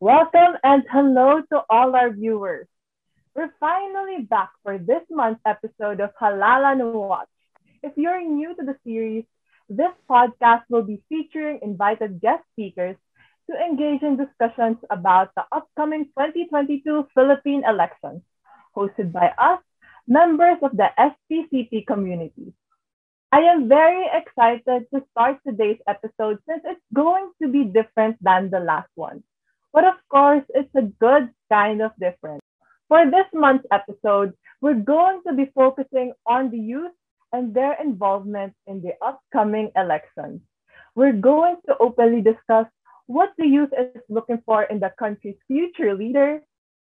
Welcome and hello to all our viewers. We're finally back for this month's episode of Halalan Watch. If you're new to the series, this podcast will be featuring invited guest speakers to engage in discussions about the upcoming 2022 Philippine elections, hosted by us, members of the SPCP community. I am very excited to start today's episode since it's going to be different than the last one. But of course, it's a good kind of different. For this month's episode, we're going to be focusing on the youth and their involvement in the upcoming elections. We're going to openly discuss what the youth is looking for in the country's future leader,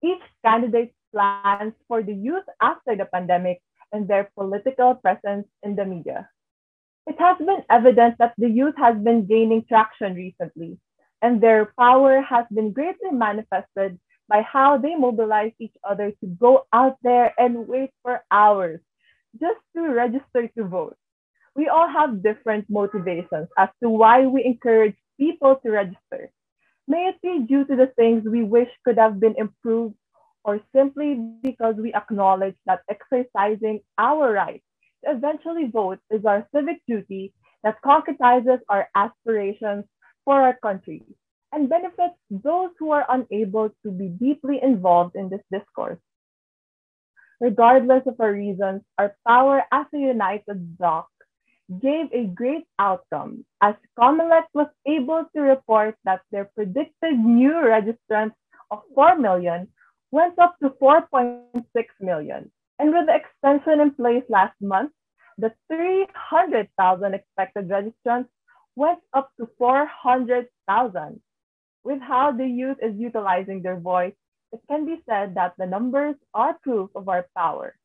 each candidate's plans for the youth after the pandemic, and their political presence in the media. It has been evident that the youth has been gaining traction recently, and their power has been greatly manifested by how they mobilize each other to go out there and wait for hours just to register to vote. We all have different motivations as to why we encourage people to register. May it be due to the things we wish could have been improved or simply because we acknowledge that exercising our right to eventually vote is our civic duty that concretizes our aspirations for our country and benefits those who are unable to be deeply involved in this discourse. Regardless of our reasons, our power as a united bloc gave a great outcome as Comelec was able to report that their predicted new registrants of 4 million went up to 4.6 million. And with the extension in place last month, the 300,000 expected registrants went up to 400,000. With how the youth is utilizing their voice, it can be said that the numbers are proof of our power.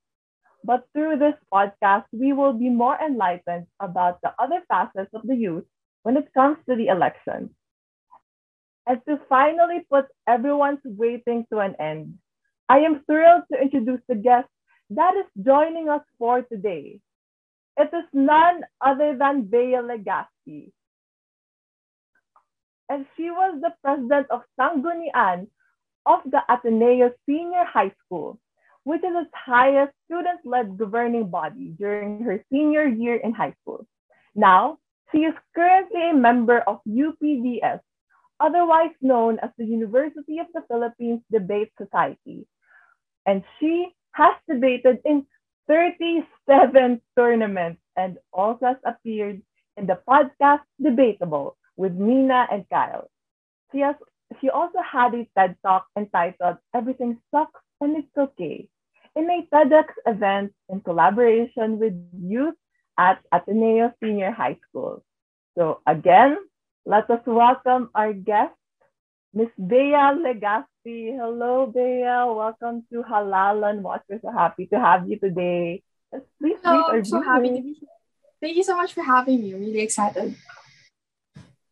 But through this podcast, we will be more enlightened about the other facets of the youth when it comes to the elections. And to finally put everyone's waiting to an end, I am thrilled to introduce the guest that is joining us for today. It is none other than Bea Legaspi. And she was the president of Sanggunian of the Ateneo Senior High School, which is its highest student-led governing body during her senior year in high school. Now, she is currently a member of UPDS, otherwise known as the University of the Philippines Debate Society. And she has debated in 37 tournaments and also has appeared in the podcast Debatable with Nina and Kyle. She, has, she also had a TED Talk entitled Everything Sucks and It's Okay in a TEDx event in collaboration with youth at Ateneo Senior High School. So again, let us welcome our guest, Miss Bea Legaspi. Hello, Bea. Welcome to Halalan Watch. We're so happy to have you today. Please, Hello, I'm so happy to be here. Thank you so much for having me. I'm really excited.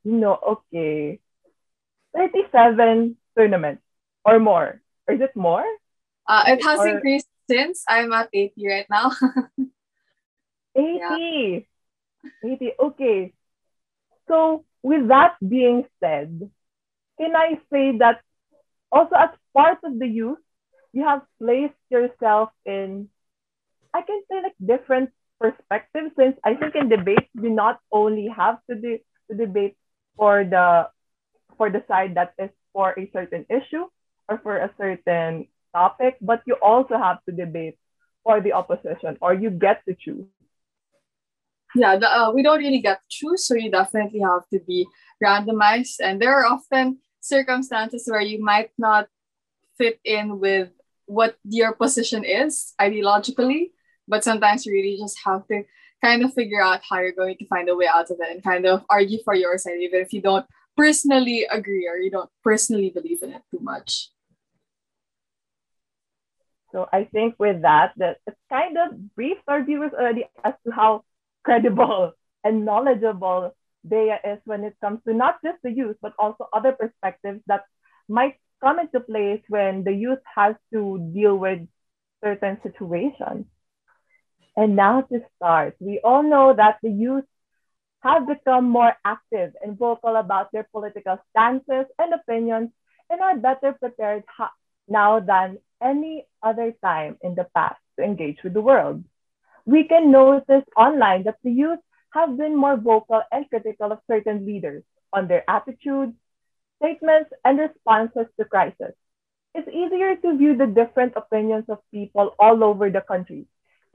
No, okay. 37 tournaments or more. Or is it more? Uh, it has or... increased since I'm at 80 right now. 80. Yeah. 80. Okay. So with that being said, can I say that also as part of the youth, you have placed yourself in, I can say like different perspectives since I think in debates you not only have to, do, to debate for the for the side that is for a certain issue or for a certain topic, but you also have to debate for the opposition or you get to choose. Yeah, the, uh, we don't really get to choose, so you definitely have to be randomized. And there are often circumstances where you might not fit in with what your position is ideologically, but sometimes you really just have to kind of figure out how you're going to find a way out of it and kind of argue for your side, even if you don't personally agree or you don't personally believe in it too much. So I think with that, that it's kind of briefed our viewers already as to how credible and knowledgeable Bea is when it comes to not just the youth, but also other perspectives that might come into place when the youth has to deal with certain situations. And now to start, we all know that the youth have become more active and vocal about their political stances and opinions and are better prepared now than any other time in the past to engage with the world. We can notice online that the youth have been more vocal and critical of certain leaders on their attitudes, statements, and responses to crisis. It's easier to view the different opinions of people all over the country,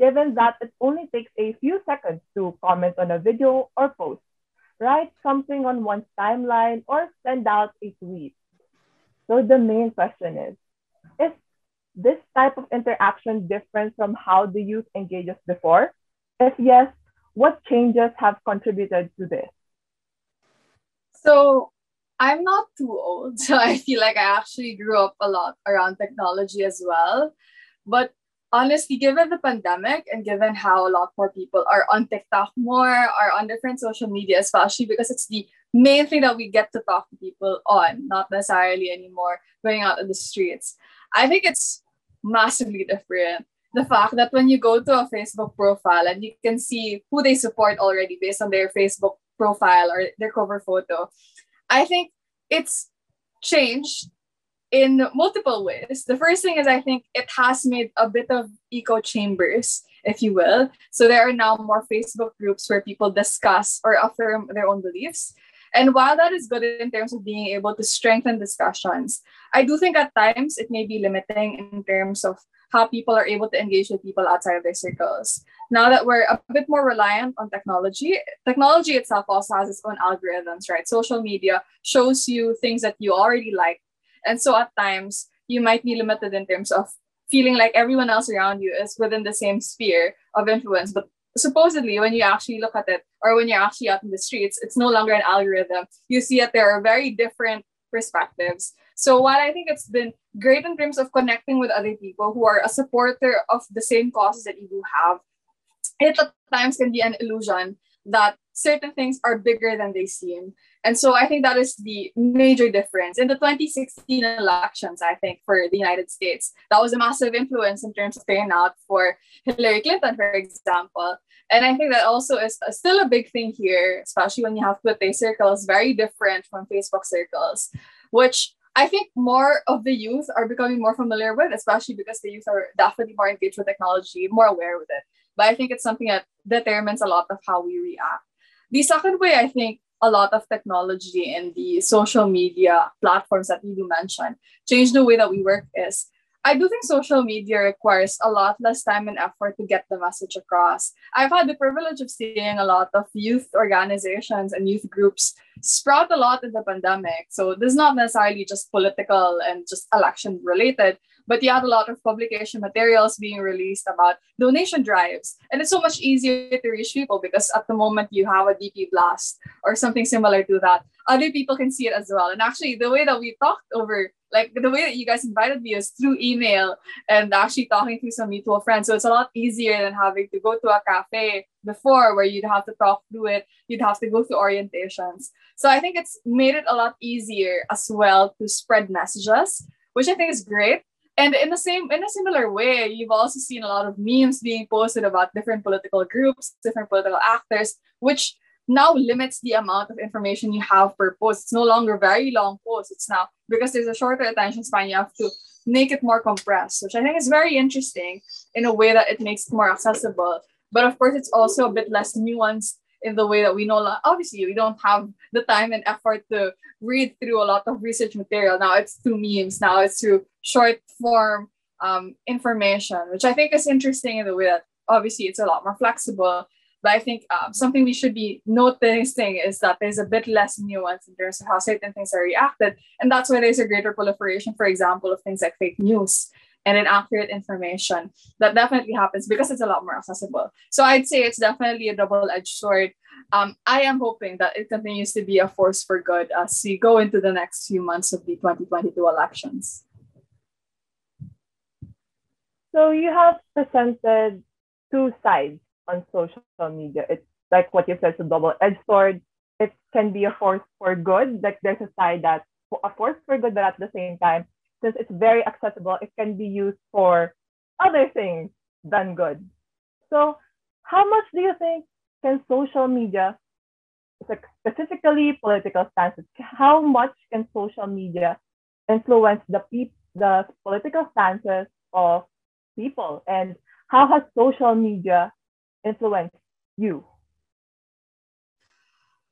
given that it only takes a few seconds to comment on a video or post, write something on one's timeline, or send out a tweet. So the main question is, is this type of interaction different from how the youth engages before? If yes, what changes have contributed to this? So I'm not too old, so I feel like I actually grew up a lot around technology as well. But honestly, given the pandemic and given how a lot more people are on TikTok more, are on different social media, especially because it's the main thing that we get to talk to people on, not necessarily anymore going out in the streets. I think it's massively different. The fact that when you go to a Facebook profile and you can see who they support already based on their Facebook profile or their cover photo, I think it's changed in multiple ways. The first thing is I think it has made a bit of echo chambers, if you will. So there are now more Facebook groups where people discuss or affirm their own beliefs. And while that is good in terms of being able to strengthen discussions, I do think at times it may be limiting in terms of how people are able to engage with people outside of their circles. Now that we're a bit more reliant on technology, technology itself also has its own algorithms, right? Social media shows you things that you already like. And so at times you might be limited in terms of feeling like everyone else around you is within the same sphere of influence. But supposedly, when you actually look at it, or when you're actually out in the streets, it's no longer an algorithm. You see that there are very different perspectives. So while I think it's been great in terms of connecting with other people who are a supporter of the same causes that you do have, it at times can be an illusion that certain things are bigger than they seem. And so I think that is the major difference. In the 2016 elections, I think, for the United States, that was a massive influence in terms of turnout for Hillary Clinton, for example. And I think that also is still a big thing here, especially when you have Twitter circles, very different from Facebook circles, which I think more of the youth are becoming more familiar with, especially because the youth are definitely more engaged with technology, more aware with it. But I think it's something that determines a lot of how we react. The second way I think a lot of technology and the social media platforms that you do mention. Change the way that we work is I do think social media requires a lot less time and effort to get the message across. I've had the privilege of seeing a lot of youth organizations and youth groups sprout a lot in the pandemic. So this is not necessarily just political and just election related, but you had a lot of publication materials being released about donation drives. And it's so much easier to reach people because at the moment you have a DP blast or something similar to that, other people can see it as well. And actually, the way that we talked over, like the way that you guys invited me is through email and actually talking to some mutual friends. So it's a lot easier than having to go to a cafe before where you'd have to talk through it, you'd have to go through orientations. So I think it's made it a lot easier as well to spread messages, which I think is great and in the same in a similar way you've also seen a lot of memes being posted about different political groups different political actors which now limits the amount of information you have per post. It's no longer very long posts. It's now because there's a shorter attention span you have to make it more compressed which i think is very interesting in a way that it makes it more accessible. But of course it's also a bit less nuanced in the way that we know obviously we don't have the time and effort to read through a lot of research material. Now it's through memes now it's through short form um, information which i think is interesting in the way that obviously it's a lot more flexible but i think um, something we should be noticing is that there's a bit less nuance in terms of how certain things are reacted and that's why there's a greater proliferation for example of things like fake news and inaccurate information. That definitely happens because it's a lot more accessible. So I'd say it's definitely a double-edged sword. Um, I am hoping that it continues to be a force for good as we go into the next few months of the 2022 elections. So you have presented two sides on social media. It's like what you said, it's a double-edged sword. It can be a force for good. Like there's a side that a force for good, but at the same time, since it's very accessible, it can be used for other things than good. So, how much do you think can social media, specifically political stances, how much can social media influence the pe- the political stances of people and how has social media influenced you?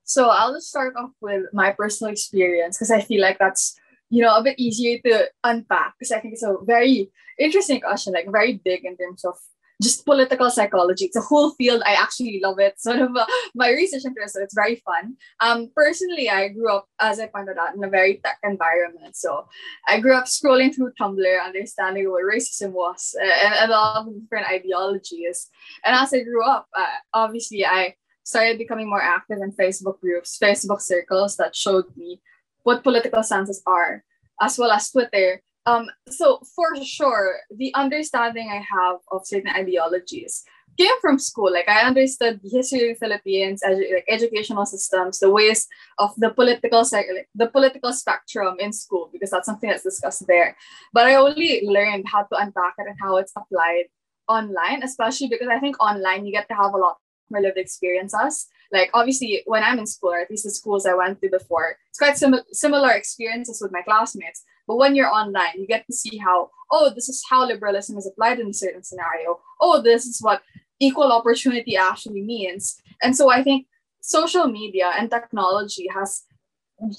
So I'll just start off with my personal experience because I feel like that's you know a bit easier to unpack because I think it's a very interesting question, like very big in terms of just political psychology. It's a whole field. I actually love it. Sort of my research interest, so it's very fun. Um, personally, I grew up, as I pointed out, in a very tech environment. So I grew up scrolling through Tumblr, understanding what racism was and, and all the different ideologies. And as I grew up, uh, obviously, I started becoming more active in Facebook groups, Facebook circles that showed me what political stances are, as well as Twitter um, so for sure, the understanding I have of certain ideologies came from school. Like I understood the history of the Philippines, edu- like educational systems, the ways of the political like the political spectrum in school, because that's something that's discussed there. But I only learned how to unpack it and how it's applied online, especially because I think online you get to have a lot more lived experiences. Like obviously when I'm in school, or at least the schools I went to before, it's quite sim- similar experiences with my classmates. But when you're online, you get to see how, oh, this is how liberalism is applied in a certain scenario. Oh, this is what equal opportunity actually means. And so I think social media and technology has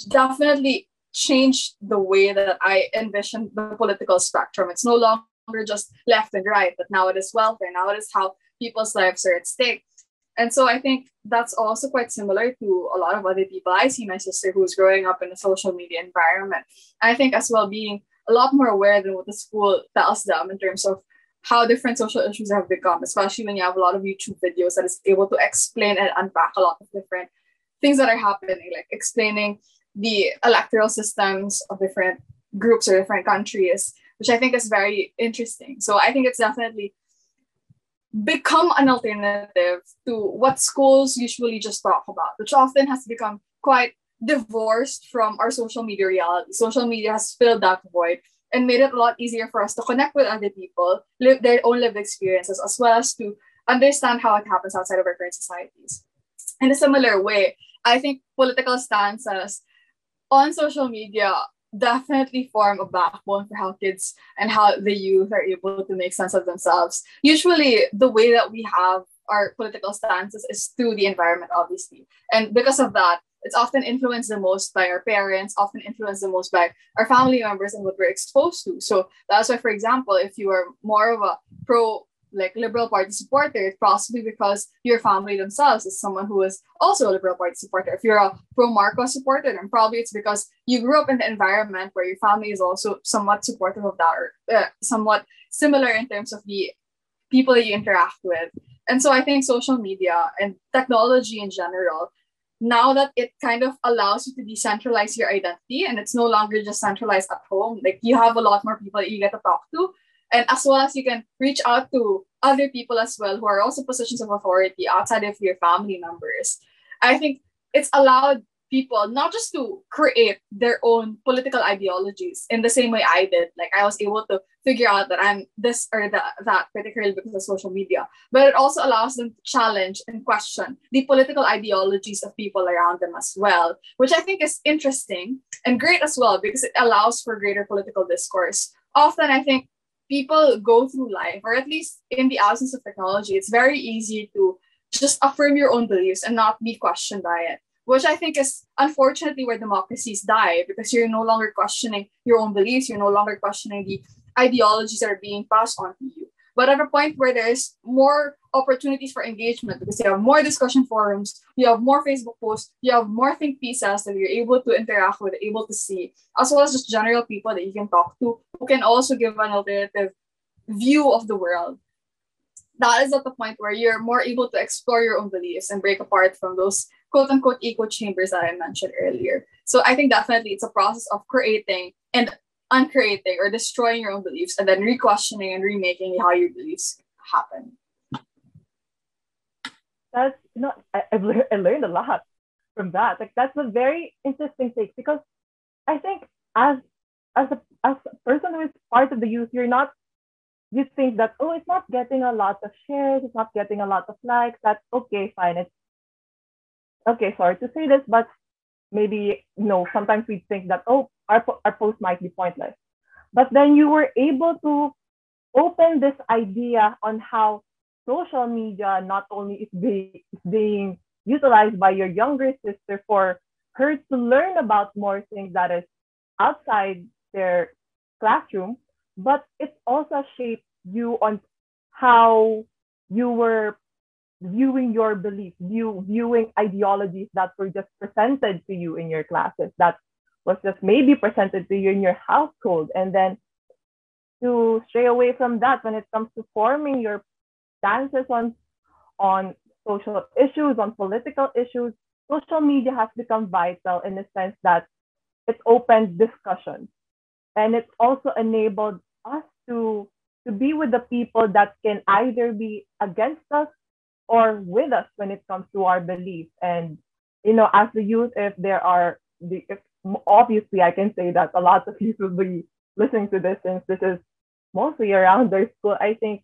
definitely changed the way that I envision the political spectrum. It's no longer just left and right, but now it is welfare. Now it is how people's lives are at stake. And so I think that's also quite similar to a lot of other people. I see my sister who's growing up in a social media environment. I think as well being a lot more aware than what the school tells them in terms of how different social issues have become, especially when you have a lot of YouTube videos that is able to explain and unpack a lot of different things that are happening, like explaining the electoral systems of different groups or different countries, which I think is very interesting. So I think it's definitely become an alternative to what schools usually just talk about, which often has become quite divorced from our social media reality. Social media has filled that void and made it a lot easier for us to connect with other people, live their own lived experiences, as well as to understand how it happens outside of our current societies. In a similar way, I think political stances on social media definitely form a backbone for how kids and how the youth are able to make sense of themselves. Usually, the way that we have our political stances is through the environment, obviously. And because of that, it's often influenced the most by our parents, often influenced the most by our family members and what we're exposed to. So that's why, for example, if you are more of a pro like Liberal Party supporter, it's possibly because your family themselves is someone who is also a Liberal Party supporter. If you're a pro Marcos supporter, then probably it's because you grew up in the environment where your family is also somewhat supportive of that or uh, somewhat similar in terms of the people that you interact with. And so I think social media and technology in general, now that it kind of allows you to decentralize your identity and it's no longer just centralized at home, like you have a lot more people that you get to talk to and as well as you can reach out to other people as well who are also positions of authority outside of your family members. I think it's allowed people not just to create their own political ideologies in the same way i did. Like i was able to figure out that i'm this or that, that particularly because of social media. But it also allows them to challenge and question the political ideologies of people around them as well which i think is interesting and great as well because it allows for greater political discourse. Often i think people go through life, or at least in the absence of technology, it's very easy to just affirm your own beliefs and not be questioned by it, which I think is unfortunately where democracies die because you're no longer questioning your own beliefs, you're no longer questioning the ideologies that are being passed on to you but at a point where there is more opportunities for engagement because you have more discussion forums, you have more Facebook posts, you have more think pieces that you're able to interact with, able to see, as well as just general people that you can talk to who can also give an alternative view of the world. That is at the point where you're more able to explore your own beliefs and break apart from those quote unquote echo chambers that I mentioned earlier. So I think definitely it's a process of creating and uncreating or destroying your own beliefs and then re-questioning and remaking how your beliefs happen. That's you know I, I've learned I learned a lot from that. Like that's a very interesting take because I think as as a as a person who is part of the youth, you're not you think that oh it's not getting a lot of shares, it's not getting a lot of likes. That's okay, fine. It's okay. Sorry to say this, but maybe you know sometimes we think that oh our, our post might be pointless. But then you were able to open this idea on how social media not only is, be, is being utilized by your younger sister for her to learn about more things that is outside their classroom, but it also shaped you on how you were viewing your beliefs, view, viewing ideologies that were just presented to you in your classes, that was just maybe presented to you in your household. And then to stray away from that when it comes to forming your stances on, on social issues, on political issues, social media has become vital in the sense that it opened discussion and it also enabled us to to be with the people that can either be against us or with us when it comes to our beliefs and you know as the youth if there are the if, obviously i can say that a lot of youth will be listening to this since this is mostly around their school. I think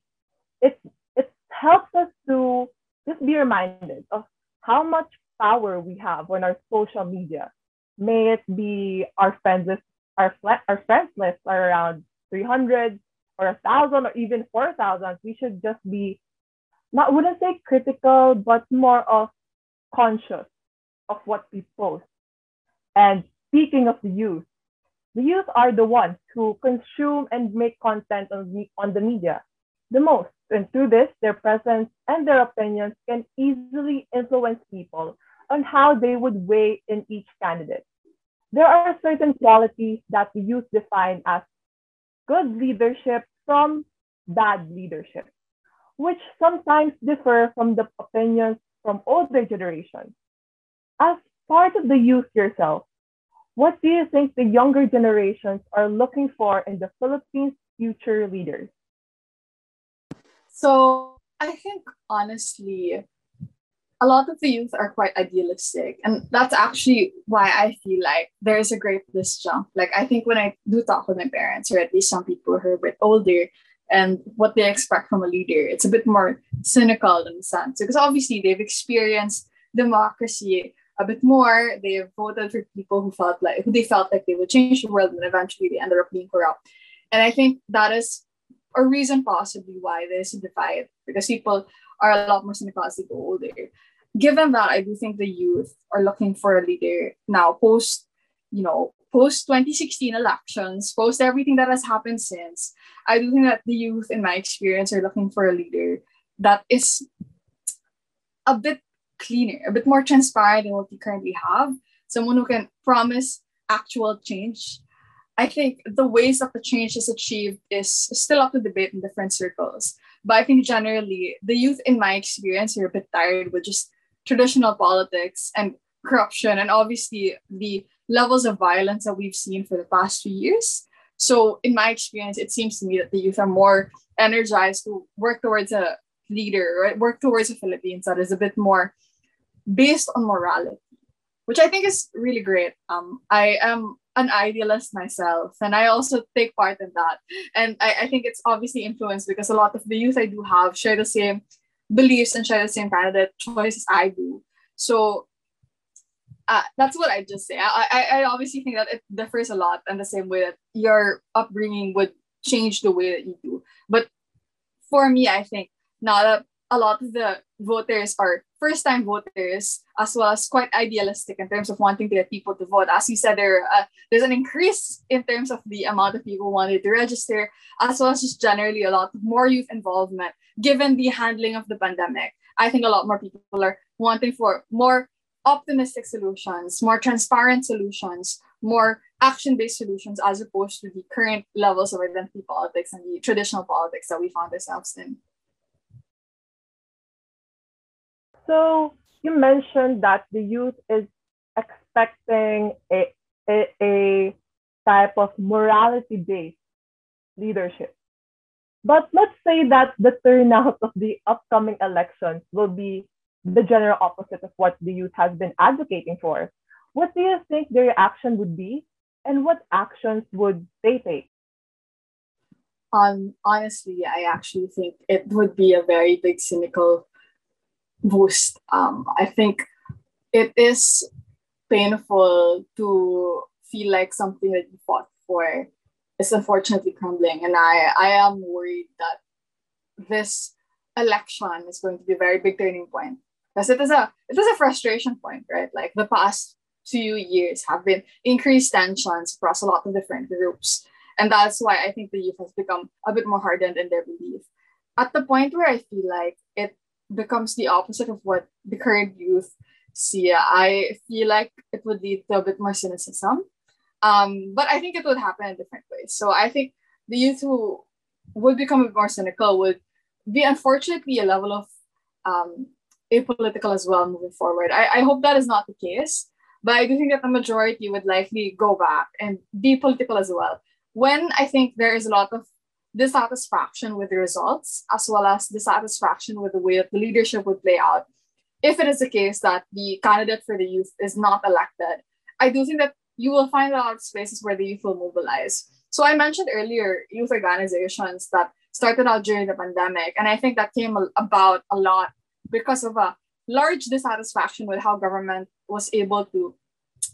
it it helps us to just be reminded of how much power we have on our social media. May it be our friends list our, our friends list are around 300 or a thousand or even 4,000, we should just be not wouldn't say critical, but more of conscious of what we post. And speaking of the youth, the youth are the ones who consume and make content on the, on the media the most. And through this, their presence and their opinions can easily influence people on how they would weigh in each candidate. There are certain qualities that the youth define as good leadership from bad leadership, which sometimes differ from the opinions from older generations. As part of the youth yourself, what do you think the younger generations are looking for in the Philippines' future leaders? So I think honestly, a lot of the youth are quite idealistic and that's actually why i feel like there's a great disjunct like i think when i do talk with my parents or at least some people who are a bit older and what they expect from a leader it's a bit more cynical in the sense because obviously they've experienced democracy a bit more they've voted for people who felt like who they felt like they would change the world and eventually they ended up being corrupt and i think that is a reason possibly why there's a divide because people are a lot more cynical as they go older. Given that, I do think the youth are looking for a leader now post, you know, post 2016 elections, post everything that has happened since. I do think that the youth, in my experience, are looking for a leader that is a bit cleaner, a bit more transparent than what we currently have. Someone who can promise actual change. I think the ways that the change is achieved is still up to debate in different circles. But I think generally, the youth, in my experience, are a bit tired with just traditional politics and corruption, and obviously the levels of violence that we've seen for the past few years. So, in my experience, it seems to me that the youth are more energized to work towards a leader, right? Work towards the Philippines that is a bit more based on morality, which I think is really great. Um, I am an idealist myself and i also take part in that. And I, I think it's obviously influenced because a lot of the youth i do have share the same beliefs and share the same candidate choices i do. So uh, that's what i just say. I, I, I obviously think that it differs a lot in the same way that your upbringing would change the way that you do. But for me i think now that a lot of the voters are first time voters as well as quite idealistic in terms of wanting to get people to vote. As you said, there uh, there's an increase in terms of the amount of people wanted to register, as well as just generally a lot more youth involvement given the handling of the pandemic. I think a lot more people are wanting for more optimistic solutions, more transparent solutions, more action-based solutions as opposed to the current levels of identity politics and the traditional politics that we found ourselves in. So you mentioned that the youth is expecting a, a, a type of morality based leadership. But let's say that the turnout of the upcoming elections will be the general opposite of what the youth has been advocating for. What do you think their reaction would be, and what actions would they take? Um, honestly, I actually think it would be a very big cynical boost. Um, I think it is painful to feel like something that you fought for is unfortunately crumbling. And I, I am worried that this election is going to be a very big turning point. Because it is a it is a frustration point, right? Like the past few years have been increased tensions across a lot of different groups. And that's why I think the youth has become a bit more hardened in their belief. At the point where I feel like it becomes the opposite of what the current youth see, I feel like it would lead to a bit more cynicism. Um, but I think it would happen in different ways. So I think the youth who would become a bit more cynical would be unfortunately a level of um, apolitical as well moving forward. I, I hope that is not the case, but I do think that the majority would likely go back and be political as well. When I think there is a lot of dissatisfaction with the results, as well as dissatisfaction with the way that the leadership would play out, if it is the case that the candidate for the youth is not elected, I do think that you will find a lot of spaces where the youth will mobilize. So I mentioned earlier youth organizations that started out during the pandemic, and I think that came about a lot because of a large dissatisfaction with how government was able to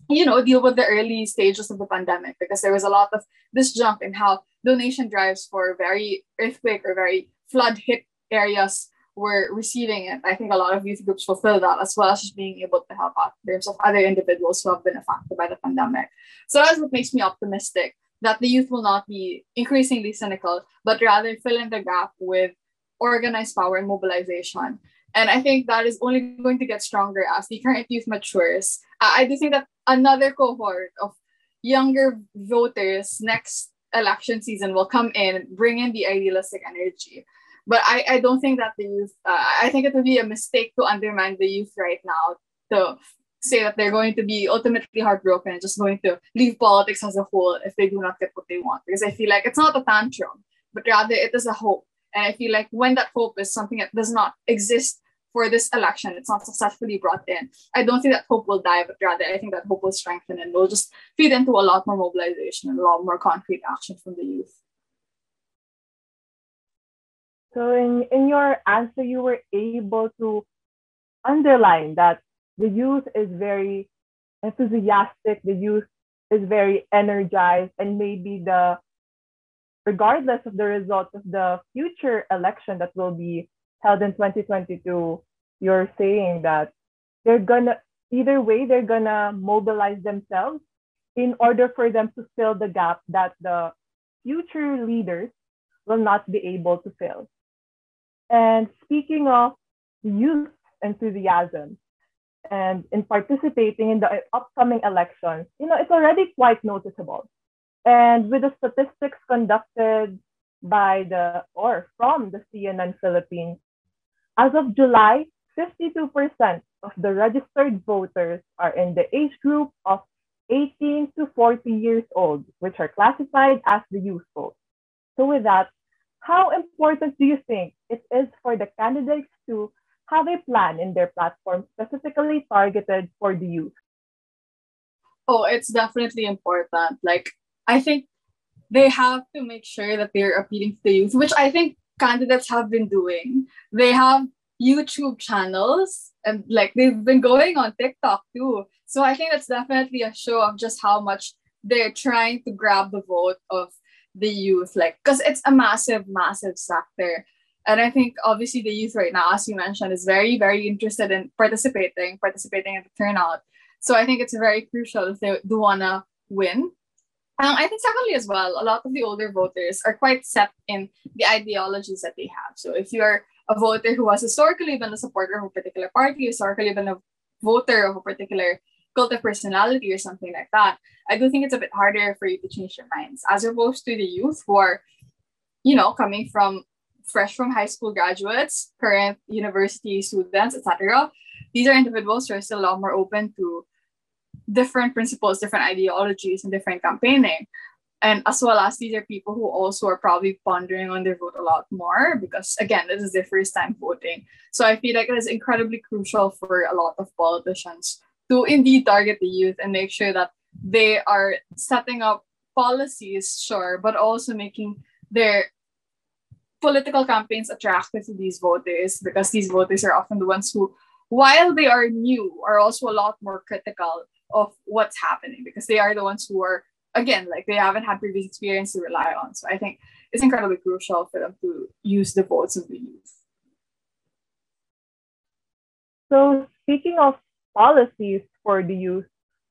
you know deal with the early stages of the pandemic because there was a lot of this jump in how donation drives for very earthquake or very flood hit areas were receiving it. I think a lot of youth groups fulfill that as well as just being able to help out in terms of other individuals who have been affected by the pandemic. So that's what makes me optimistic that the youth will not be increasingly cynical but rather fill in the gap with organized power and mobilization. And I think that is only going to get stronger as the current youth matures. I do think that another cohort of younger voters next election season will come in, bring in the idealistic energy. But I, I don't think that the youth, uh, I think it would be a mistake to undermine the youth right now to say that they're going to be ultimately heartbroken and just going to leave politics as a whole if they do not get what they want. Because I feel like it's not a tantrum, but rather it is a hope. And I feel like when that hope is something that does not exist for this election, it's not successfully brought in, I don't think that hope will die, but rather I think that hope will strengthen and will just feed into a lot more mobilization and a lot more concrete action from the youth. So in, in your answer, you were able to underline that the youth is very enthusiastic, the youth is very energized, and maybe the regardless of the result of the future election that will be held in 2022, you're saying that they're gonna either way they're gonna mobilize themselves in order for them to fill the gap that the future leaders will not be able to fill. And speaking of youth enthusiasm and in participating in the upcoming elections, you know, it's already quite noticeable. And with the statistics conducted by the or from the CNN Philippines, as of July, 52% of the registered voters are in the age group of 18 to 40 years old, which are classified as the youth vote. So, with that, how important do you think it is for the candidates to have a plan in their platform specifically targeted for the youth? Oh, it's definitely important. Like, I think they have to make sure that they're appealing to the youth, which I think candidates have been doing. They have YouTube channels and like they've been going on TikTok too. So I think that's definitely a show of just how much they're trying to grab the vote of the youth, like because it's a massive, massive sector. And I think obviously the youth right now, as you mentioned, is very, very interested in participating, participating in the turnout. So I think it's very crucial if they do wanna win um, I think secondly as well, a lot of the older voters are quite set in the ideologies that they have. So if you're a voter who has historically been a supporter of a particular party, historically been a voter of a particular cult of personality or something like that, I do think it's a bit harder for you to change your minds as opposed to the youth who are, you know, coming from fresh from high school graduates, current university students, etc. These are individuals who are still a lot more open to different principles, different ideologies, and different campaigning. And as well as these are people who also are probably pondering on their vote a lot more because, again, this is their first time voting. So I feel like it is incredibly crucial for a lot of politicians to indeed target the youth and make sure that they are setting up policies, sure, but also making their political campaigns attractive to these voters because these voters are often the ones who, while they are new, are also a lot more critical of what's happening because they are the ones who are again like they haven't had previous experience to rely on. So I think it's incredibly crucial for them to use the votes of the youth. So speaking of policies for the youth,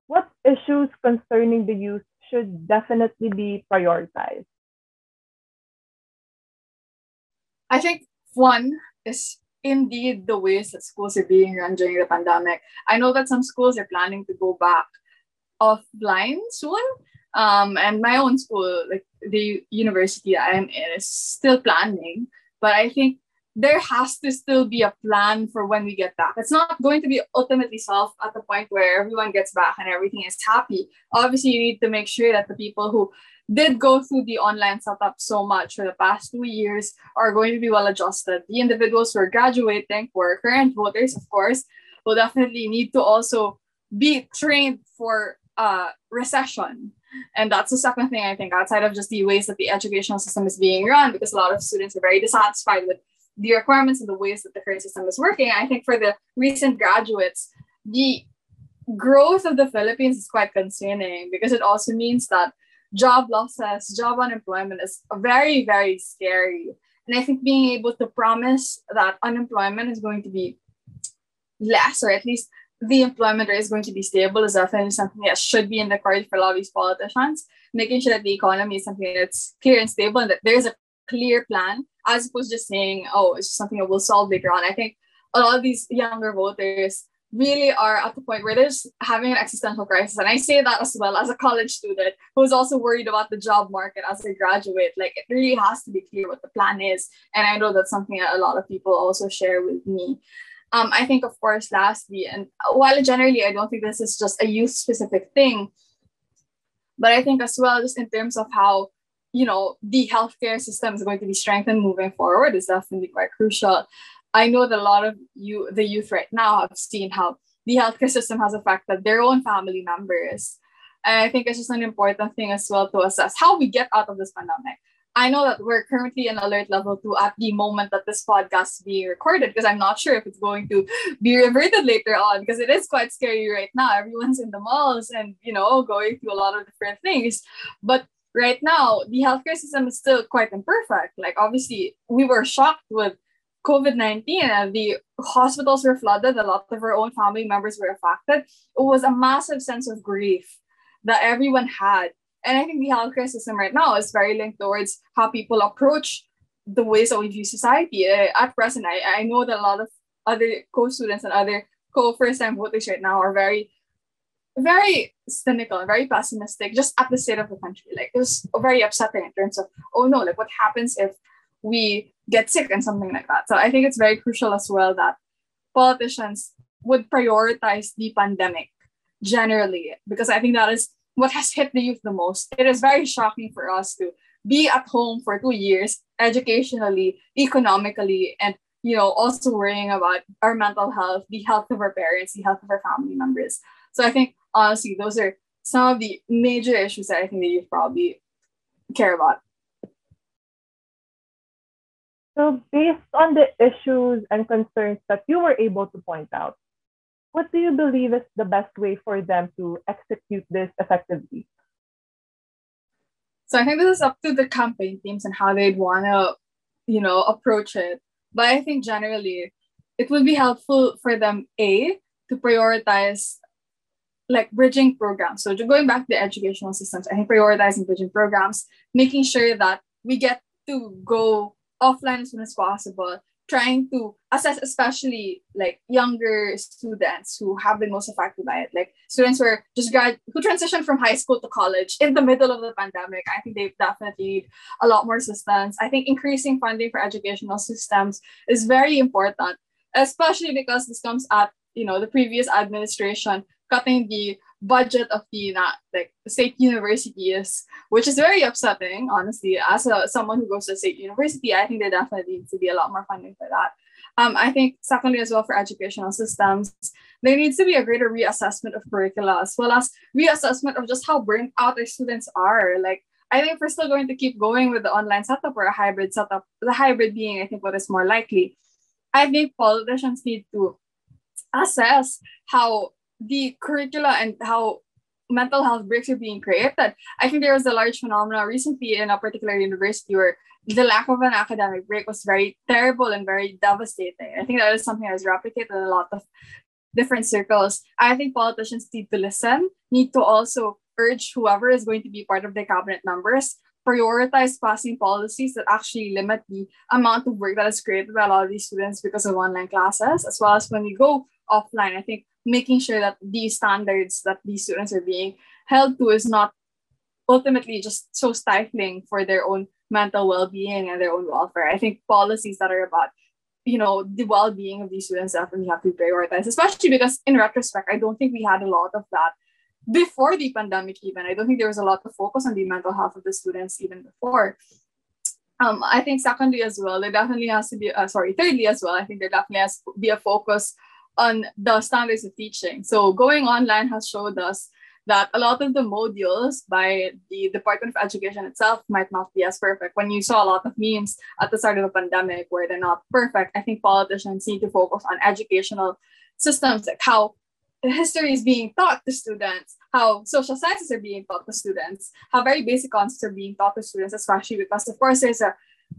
what issues concerning the youth should definitely be prioritized? I think one is indeed the ways that schools are being run during the pandemic. I know that some schools are planning to go back offline soon. Um, and my own school, like the university I'm in, is still planning. But I think there has to still be a plan for when we get back. It's not going to be ultimately solved at the point where everyone gets back and everything is happy. Obviously, you need to make sure that the people who did go through the online setup so much for the past two years are going to be well adjusted. The individuals who are graduating, who are current voters, of course, will definitely need to also be trained for uh, recession. And that's the second thing I think, outside of just the ways that the educational system is being run, because a lot of students are very dissatisfied with the requirements and the ways that the current system is working. I think for the recent graduates, the growth of the Philippines is quite concerning because it also means that job losses, job unemployment is very, very scary. And I think being able to promise that unemployment is going to be less, or at least the employment rate is going to be stable, is definitely something that should be in the cards for a lot of these politicians. Making sure that the economy is something that's clear and stable and that there's a clear plan, as opposed to just saying, oh, it's just something that we'll solve later on. I think a lot of these younger voters really are at the point where they're having an existential crisis. And I say that as well as a college student who's also worried about the job market as a graduate. Like it really has to be clear what the plan is. And I know that's something that a lot of people also share with me. Um, I think, of course, lastly, and while generally I don't think this is just a youth specific thing, but I think as well, just in terms of how you know the healthcare system is going to be strengthened moving forward is definitely quite crucial. I know that a lot of you, the youth right now, have seen how the healthcare system has affected their own family members. And I think it's just an important thing as well to assess how we get out of this pandemic. I know that we're currently in alert level two at the moment that this podcast is being recorded because I'm not sure if it's going to be reverted later on because it is quite scary right now. Everyone's in the malls and you know going through a lot of different things. But right now, the healthcare system is still quite imperfect. Like obviously, we were shocked with COVID 19 and the hospitals were flooded, a lot of our own family members were affected. It was a massive sense of grief that everyone had. And I think the healthcare system right now is very linked towards how people approach the ways that we view society. Uh, at present, I, I know that a lot of other co students and other co first time voters right now are very, very cynical and very pessimistic just at the state of the country. Like it was very upsetting in terms of, oh no, like what happens if we get sick and something like that. So I think it's very crucial as well that politicians would prioritize the pandemic generally, because I think that is what has hit the youth the most. It is very shocking for us to be at home for two years, educationally, economically, and you know, also worrying about our mental health, the health of our parents, the health of our family members. So I think honestly, those are some of the major issues that I think the youth probably care about. So, based on the issues and concerns that you were able to point out, what do you believe is the best way for them to execute this effectively? So, I think this is up to the campaign teams and how they'd want to, you know, approach it. But I think generally, it would be helpful for them, A, to prioritize like bridging programs. So, going back to the educational systems, I think prioritizing bridging programs, making sure that we get to go offline as soon as possible, trying to assess especially like younger students who have been most affected by it. Like students who are just grad who transitioned from high school to college in the middle of the pandemic. I think they definitely need a lot more assistance. I think increasing funding for educational systems is very important, especially because this comes at you know the previous administration cutting the budget of the like state universities, which is very upsetting, honestly. As a, someone who goes to state university, I think there definitely needs to be a lot more funding for that. Um, I think secondly as well for educational systems, there needs to be a greater reassessment of curricula as well as reassessment of just how burnt out our students are. Like I think we're still going to keep going with the online setup or a hybrid setup, the hybrid being I think what is more likely. I think politicians need to assess how the curricula and how mental health breaks are being created. I think there was a large phenomenon recently in a particular university where the lack of an academic break was very terrible and very devastating. I think that is something that is replicated in a lot of different circles. I think politicians need to listen, need to also urge whoever is going to be part of the cabinet members prioritize passing policies that actually limit the amount of work that is created by a lot of these students because of online classes, as well as when we go offline. I think making sure that these standards that these students are being held to is not ultimately just so stifling for their own mental well-being and their own welfare. I think policies that are about you know the well-being of these students definitely have to be prioritized, especially because in retrospect, I don't think we had a lot of that before the pandemic even. I don't think there was a lot of focus on the mental health of the students even before. Um, I think secondly as well, there definitely has to be, uh, sorry, thirdly as well, I think there definitely has to be a focus on the standards of teaching. So going online has showed us that a lot of the modules by the Department of Education itself might not be as perfect. When you saw a lot of memes at the start of the pandemic where they're not perfect, I think politicians need to focus on educational systems, like how history is being taught to students, how social sciences are being taught to students, how very basic concepts are being taught to students, especially because, of course, there's a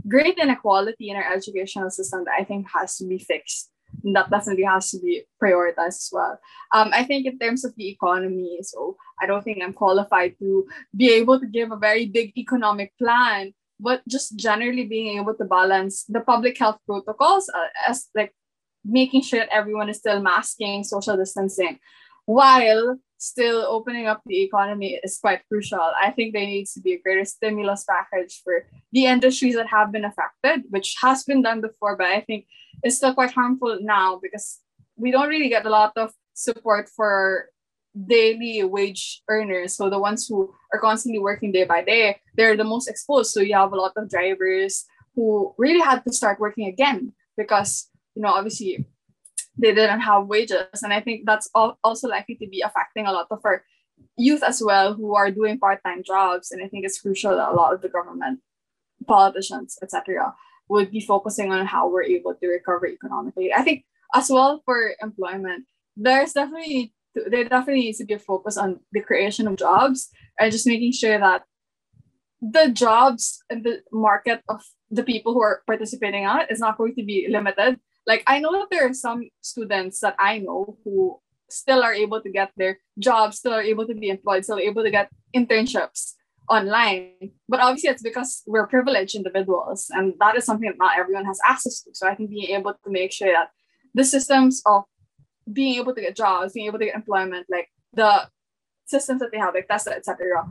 great inequality in our educational system that I think has to be fixed that definitely has to be prioritized as well. Um, I think in terms of the economy, so I don't think I'm qualified to be able to give a very big economic plan, but just generally being able to balance the public health protocols uh, as like making sure that everyone is still masking, social distancing, while still opening up the economy is quite crucial. I think there needs to be a greater stimulus package for the industries that have been affected, which has been done before, but I think it's still quite harmful now because we don't really get a lot of support for daily wage earners. So the ones who are constantly working day by day, they're the most exposed. So you have a lot of drivers who really had to start working again because, you know, obviously they didn't have wages. And I think that's also likely to be affecting a lot of our youth as well who are doing part-time jobs. And I think it's crucial that a lot of the government, politicians, etc., would be focusing on how we're able to recover economically. I think as well for employment, there's definitely there definitely needs to be a focus on the creation of jobs and just making sure that the jobs and the market of the people who are participating on it is not going to be limited. Like I know that there are some students that I know who still are able to get their jobs, still are able to be employed, still able to get internships online. But obviously, it's because we're privileged individuals, and that is something that not everyone has access to. So I think being able to make sure that the systems of being able to get jobs, being able to get employment, like the systems that they have, like TESDA, etc.,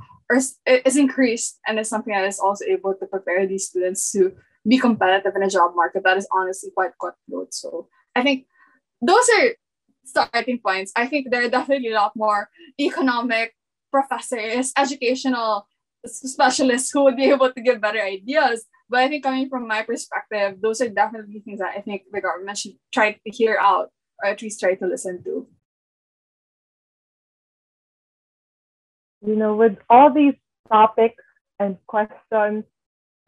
is increased and is something that is also able to prepare these students to be competitive in a job market that is honestly quite cutthroat. So I think those are starting points. I think there are definitely a lot more economic professors, educational specialists who would be able to give better ideas. But I think coming from my perspective, those are definitely things that I think the government should try to hear out or at least try to listen to. You know, with all these topics and questions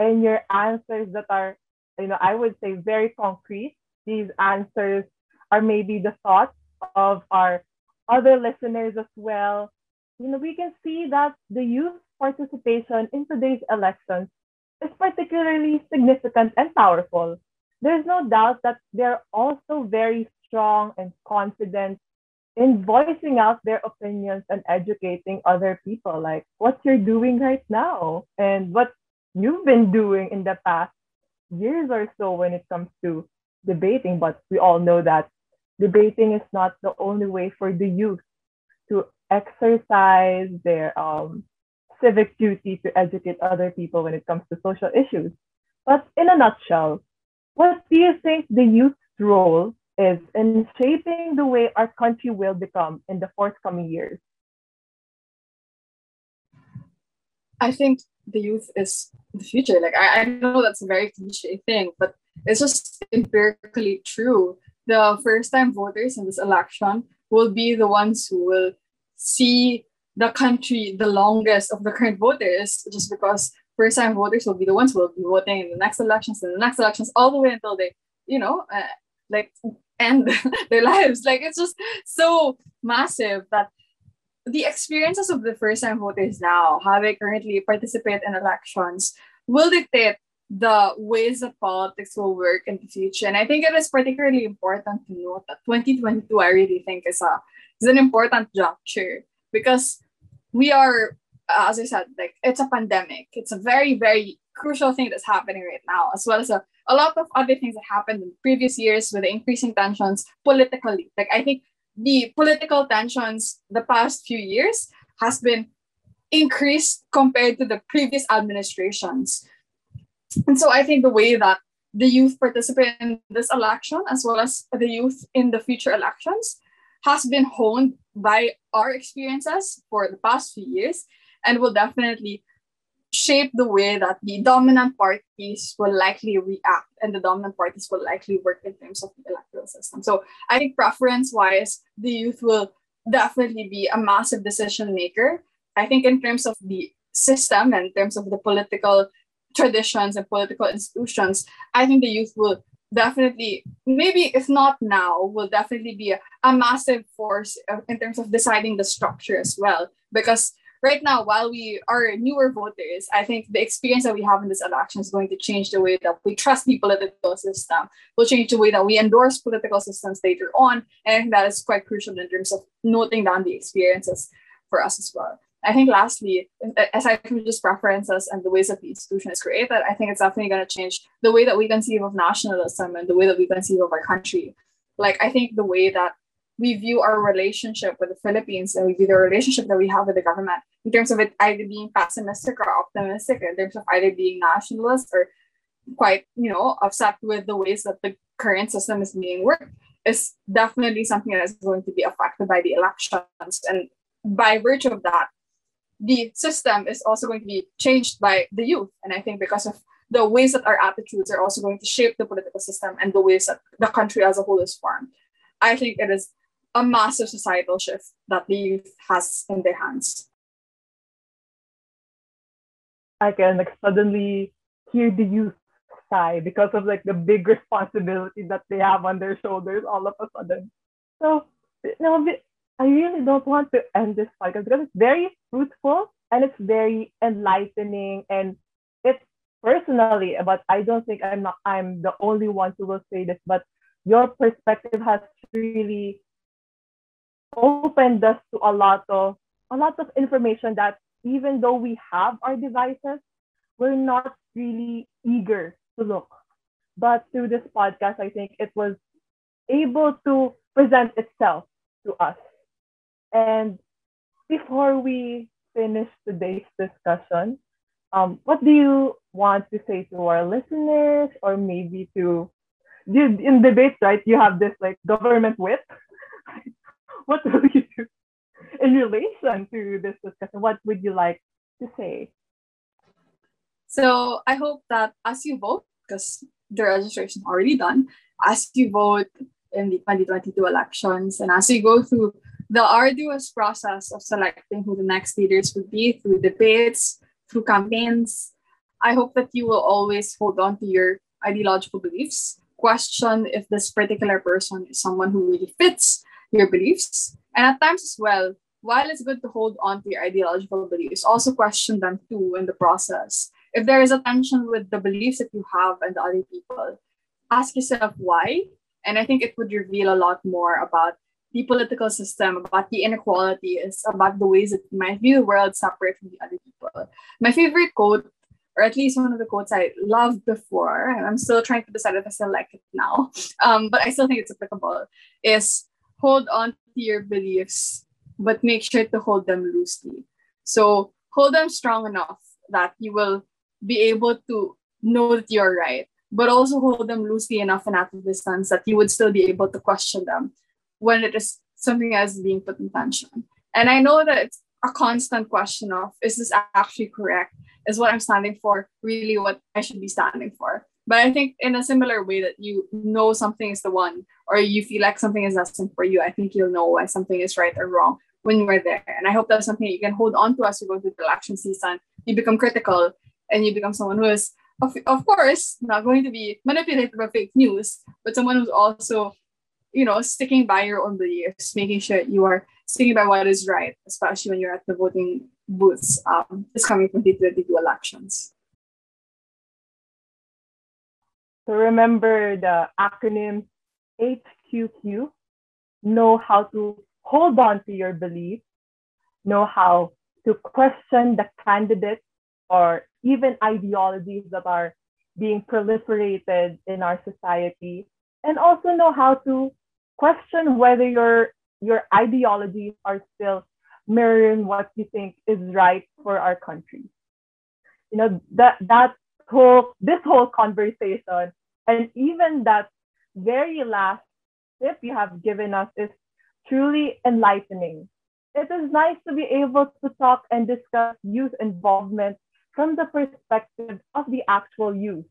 and your answers that are, you know, I would say very concrete, these answers are maybe the thoughts of our other listeners as well. You know, we can see that the youth participation in today's elections is particularly significant and powerful. There's no doubt that they're also very strong and confident in voicing out their opinions and educating other people, like what you're doing right now and what you've been doing in the past years or so when it comes to debating. But we all know that debating is not the only way for the youth to exercise their um, civic duty to educate other people when it comes to social issues. But in a nutshell, what do you think the youth's role is in shaping the way our country will become in the forthcoming years? I think the youth is the future. Like I, I know that's a very cliche thing, but it's just empirically true. The first time voters in this election will be the ones who will see the country the longest of the current voters just because first time voters will be the ones who will be voting in the next elections and the next elections all the way until they you know uh, like end their lives. Like it's just so massive that the experiences of the first time voters now, how they currently participate in elections, will dictate the ways that politics will work in the future. And I think it is particularly important to note that 2022, I really think, is a is an important juncture because we are, as I said, like it's a pandemic. It's a very, very crucial thing that's happening right now, as well as a, a lot of other things that happened in previous years with the increasing tensions politically. Like I think the political tensions the past few years has been increased compared to the previous administrations. And so I think the way that the youth participate in this election, as well as the youth in the future elections, has been honed by our experiences for the past few years and will definitely shape the way that the dominant parties will likely react and the dominant parties will likely work in terms of the electoral system. So I think preference wise, the youth will definitely be a massive decision maker. I think in terms of the system and in terms of the political traditions and political institutions, I think the youth will definitely, maybe if not now, will definitely be a, a massive force uh, in terms of deciding the structure as well. Because right now, while we are newer voters, I think the experience that we have in this election is going to change the way that we trust the political system, will change the way that we endorse political systems later on. And I think that is quite crucial in terms of noting down the experiences for us as well. I think lastly, aside from just preferences and the ways that the institution is created, I think it's definitely going to change the way that we conceive of nationalism and the way that we conceive of our country. Like I think the way that we view our relationship with the Philippines and we view the relationship that we have with the government in terms of it either being pessimistic or optimistic, in terms of either being nationalist or quite, you know, upset with the ways that the current system is being worked, is definitely something that is going to be affected by the elections. And by virtue of that, the system is also going to be changed by the youth. And I think because of the ways that our attitudes are also going to shape the political system and the ways that the country as a whole is formed, I think it is a massive societal shift that the youth has in their hands. I can like suddenly hear the youth sigh because of like the big responsibility that they have on their shoulders all of a sudden. So no, I really don't want to end this podcast because it's very fruitful and it's very enlightening and it's personally, but I don't think I'm not I'm the only one who will say this, but your perspective has really opened us to a lot of a lot of information that even though we have our devices, we're not really eager to look. But through this podcast, I think it was able to present itself to us. And before we finish today's discussion, um, what do you want to say to our listeners or maybe to in debates, right? You have this like government whip. What will you do in relation to this discussion? What would you like to say? So I hope that as you vote, because the registration already done, as you vote in the 2022 elections and as you go through the arduous process of selecting who the next leaders would be through debates, through campaigns, I hope that you will always hold on to your ideological beliefs, question if this particular person is someone who really fits your beliefs. And at times as well, while it's good to hold on to your ideological beliefs, also question them too in the process. If there is a tension with the beliefs that you have and the other people, ask yourself why. And I think it would reveal a lot more about the political system, about the inequalities, about the ways that you might view the world separate from the other people. My favorite quote, or at least one of the quotes I loved before, and I'm still trying to decide if I still like it now, um, but I still think it's applicable, is hold on to your beliefs, but make sure to hold them loosely. So hold them strong enough that you will be able to know that you're right, but also hold them loosely enough and at a distance that you would still be able to question them when it is something is being put in tension. And I know that it's a constant question of is this actually correct? Is what I'm standing for really what I should be standing for? But I think in a similar way that you know something is the one, or you feel like something is destined for you, I think you'll know why something is right or wrong when you are there. And I hope that's something you can hold on to as you go through the election season. You become critical and you become someone who is, of, of course, not going to be manipulated by fake news, but someone who's also you know, sticking by your own beliefs, making sure you are sticking by what is right, especially when you're at the voting booths um, this coming 2022 elections. So remember the acronym HQQ. Know how to hold on to your beliefs. Know how to question the candidates or even ideologies that are being proliferated in our society. And also know how to question whether your your ideologies are still mirroring what you think is right for our country. You know, that that whole this whole conversation and even that very last tip you have given us is truly enlightening. It is nice to be able to talk and discuss youth involvement from the perspective of the actual youth.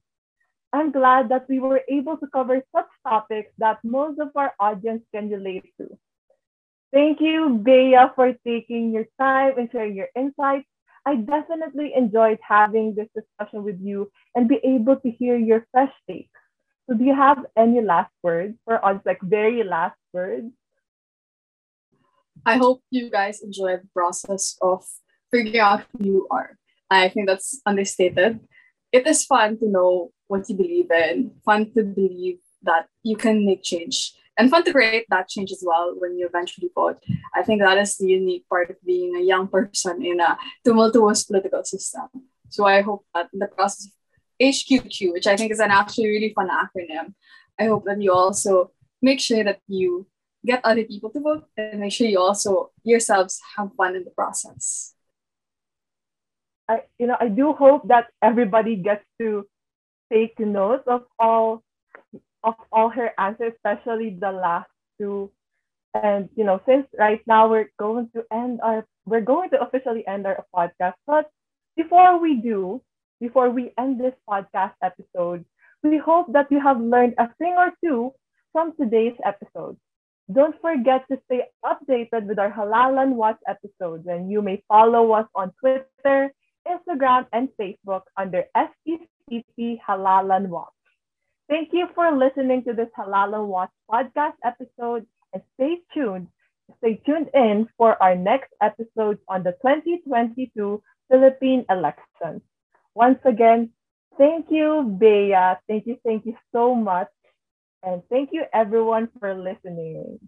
I'm glad that we were able to cover such topics that most of our audience can relate to. Thank you, Bea, for taking your time and sharing your insights. I definitely enjoyed having this discussion with you and be able to hear your fresh takes. So do you have any last words for us, like very last words? I hope you guys enjoy the process of figuring out who you are. I think that's understated. It is fun to know what you believe in, fun to believe that you can make change, and fun to create that change as well when you eventually vote. I think that is the unique part of being a young person in a tumultuous political system. So I hope that in the process of HQQ, which I think is an actually really fun acronym, I hope that you also make sure that you get other people to vote and make sure you also yourselves have fun in the process. I you know I do hope that everybody gets to take note of all of all her answers, especially the last two. And you know, since right now we're going to end our we're going to officially end our podcast, but before we do, before we end this podcast episode, we hope that you have learned a thing or two from today's episode. Don't forget to stay updated with our Halalan Watch episodes, and you may follow us on Twitter, Instagram, and Facebook under SECP Halalan Watch. Thank you for listening to this Halalan Watch podcast episode, and stay tuned. Stay tuned in for our next episode on the 2022 Philippine elections. Once again, thank you, Bea. Thank you, thank you so much and thank you everyone for listening.